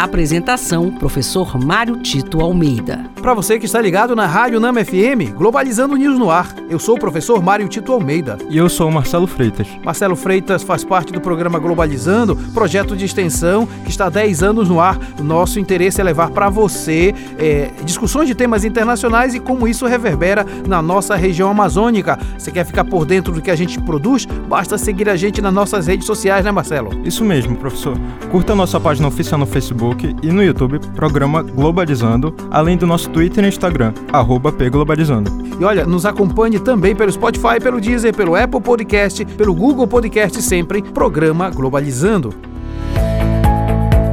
Apresentação: Professor Mário Tito Almeida. Para você que está ligado na Rádio Nama FM, Globalizando News no ar. Eu sou o professor Mário Tito Almeida. E eu sou o Marcelo Freitas. Marcelo Freitas faz parte do programa Globalizando, projeto de extensão que está há 10 anos no ar. Nosso interesse é levar para você é, discussões de temas internacionais e como isso reverbera na nossa região amazônica. Você quer ficar por dentro do que a gente produz? Basta seguir a gente nas nossas redes sociais, né, Marcelo? Isso mesmo, professor. Curta a nossa página oficial no Facebook Facebook e no YouTube, programa Globalizando, além do nosso Twitter e Instagram, arroba pglobalizando. E olha, nos acompanhe também pelo Spotify, pelo Deezer, pelo Apple Podcast, pelo Google Podcast sempre, programa Globalizando.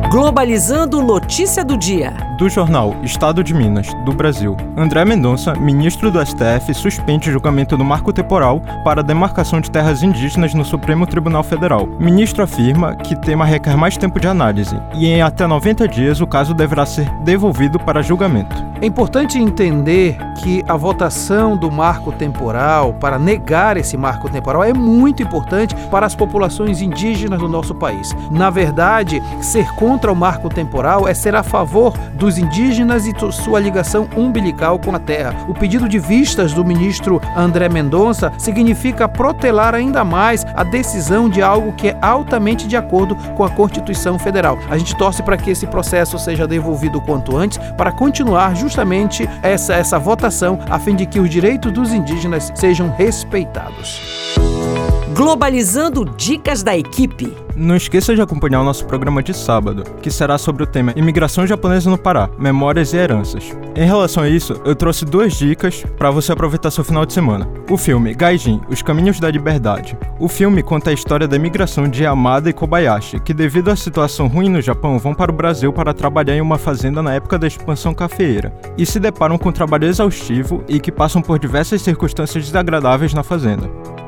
Globalizando notícia do dia. Do jornal Estado de Minas, do Brasil. André Mendonça, ministro do STF, suspende julgamento do marco temporal para a demarcação de terras indígenas no Supremo Tribunal Federal. Ministro afirma que tema requer mais tempo de análise e em até 90 dias o caso deverá ser devolvido para julgamento. É importante entender que a votação do marco temporal para negar esse marco temporal é muito importante para as populações indígenas do nosso país. Na verdade, ser contra o marco temporal é ser a favor dos indígenas e sua ligação umbilical com a terra. O pedido de vistas do ministro André Mendonça significa protelar ainda mais a decisão de algo que é altamente de acordo com a Constituição Federal. A gente torce para que esse processo seja devolvido o quanto antes para continuar justamente essa, essa votação a fim de que os direitos dos indígenas sejam respeitados. Globalizando Dicas da Equipe. Não esqueça de acompanhar o nosso programa de sábado, que será sobre o tema Imigração Japonesa no Pará, Memórias e Heranças. Em relação a isso, eu trouxe duas dicas para você aproveitar seu final de semana. O filme Gaijin, Os Caminhos da Liberdade. O filme conta a história da imigração de Yamada e Kobayashi, que devido à situação ruim no Japão, vão para o Brasil para trabalhar em uma fazenda na época da expansão cafeeira, e se deparam com trabalho exaustivo e que passam por diversas circunstâncias desagradáveis na fazenda.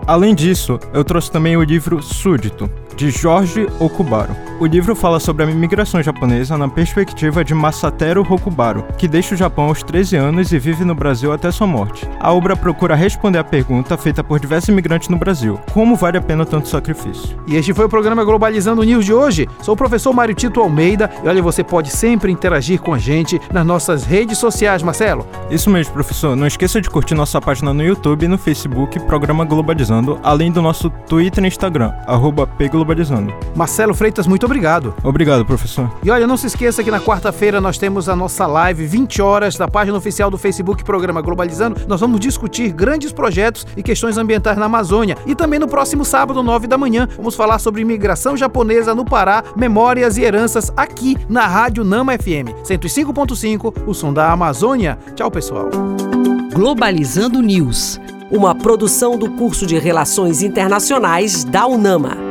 Além disso, eu trouxe também o livro Súdito, de Jorge Okubaro. O livro fala sobre a imigração japonesa na perspectiva de Masateru Okubaro, que deixa o Japão aos 13 anos e vive no Brasil até sua morte. A obra procura responder à pergunta feita por diversos imigrantes no Brasil: como vale a pena tanto sacrifício? E este foi o programa Globalizando News de hoje. Sou o professor Mário Tito Almeida e olha, você pode sempre interagir com a gente nas nossas redes sociais, Marcelo. Isso mesmo, professor. Não esqueça de curtir nossa página no YouTube e no Facebook, Programa Globalizando, além do nosso Twitter e Instagram, arroba Globalizando. Marcelo Freitas, muito obrigado. Obrigado, professor. E olha, não se esqueça que na quarta-feira nós temos a nossa live, 20 horas, da página oficial do Facebook Programa Globalizando. Nós vamos discutir grandes projetos e questões ambientais na Amazônia. E também no próximo sábado, 9 da manhã, vamos falar sobre imigração japonesa no Pará, memórias e heranças aqui na Rádio Nama FM 105.5, o som da Amazônia. Tchau, pessoal. Globalizando News, uma produção do curso de Relações Internacionais da UNAMA.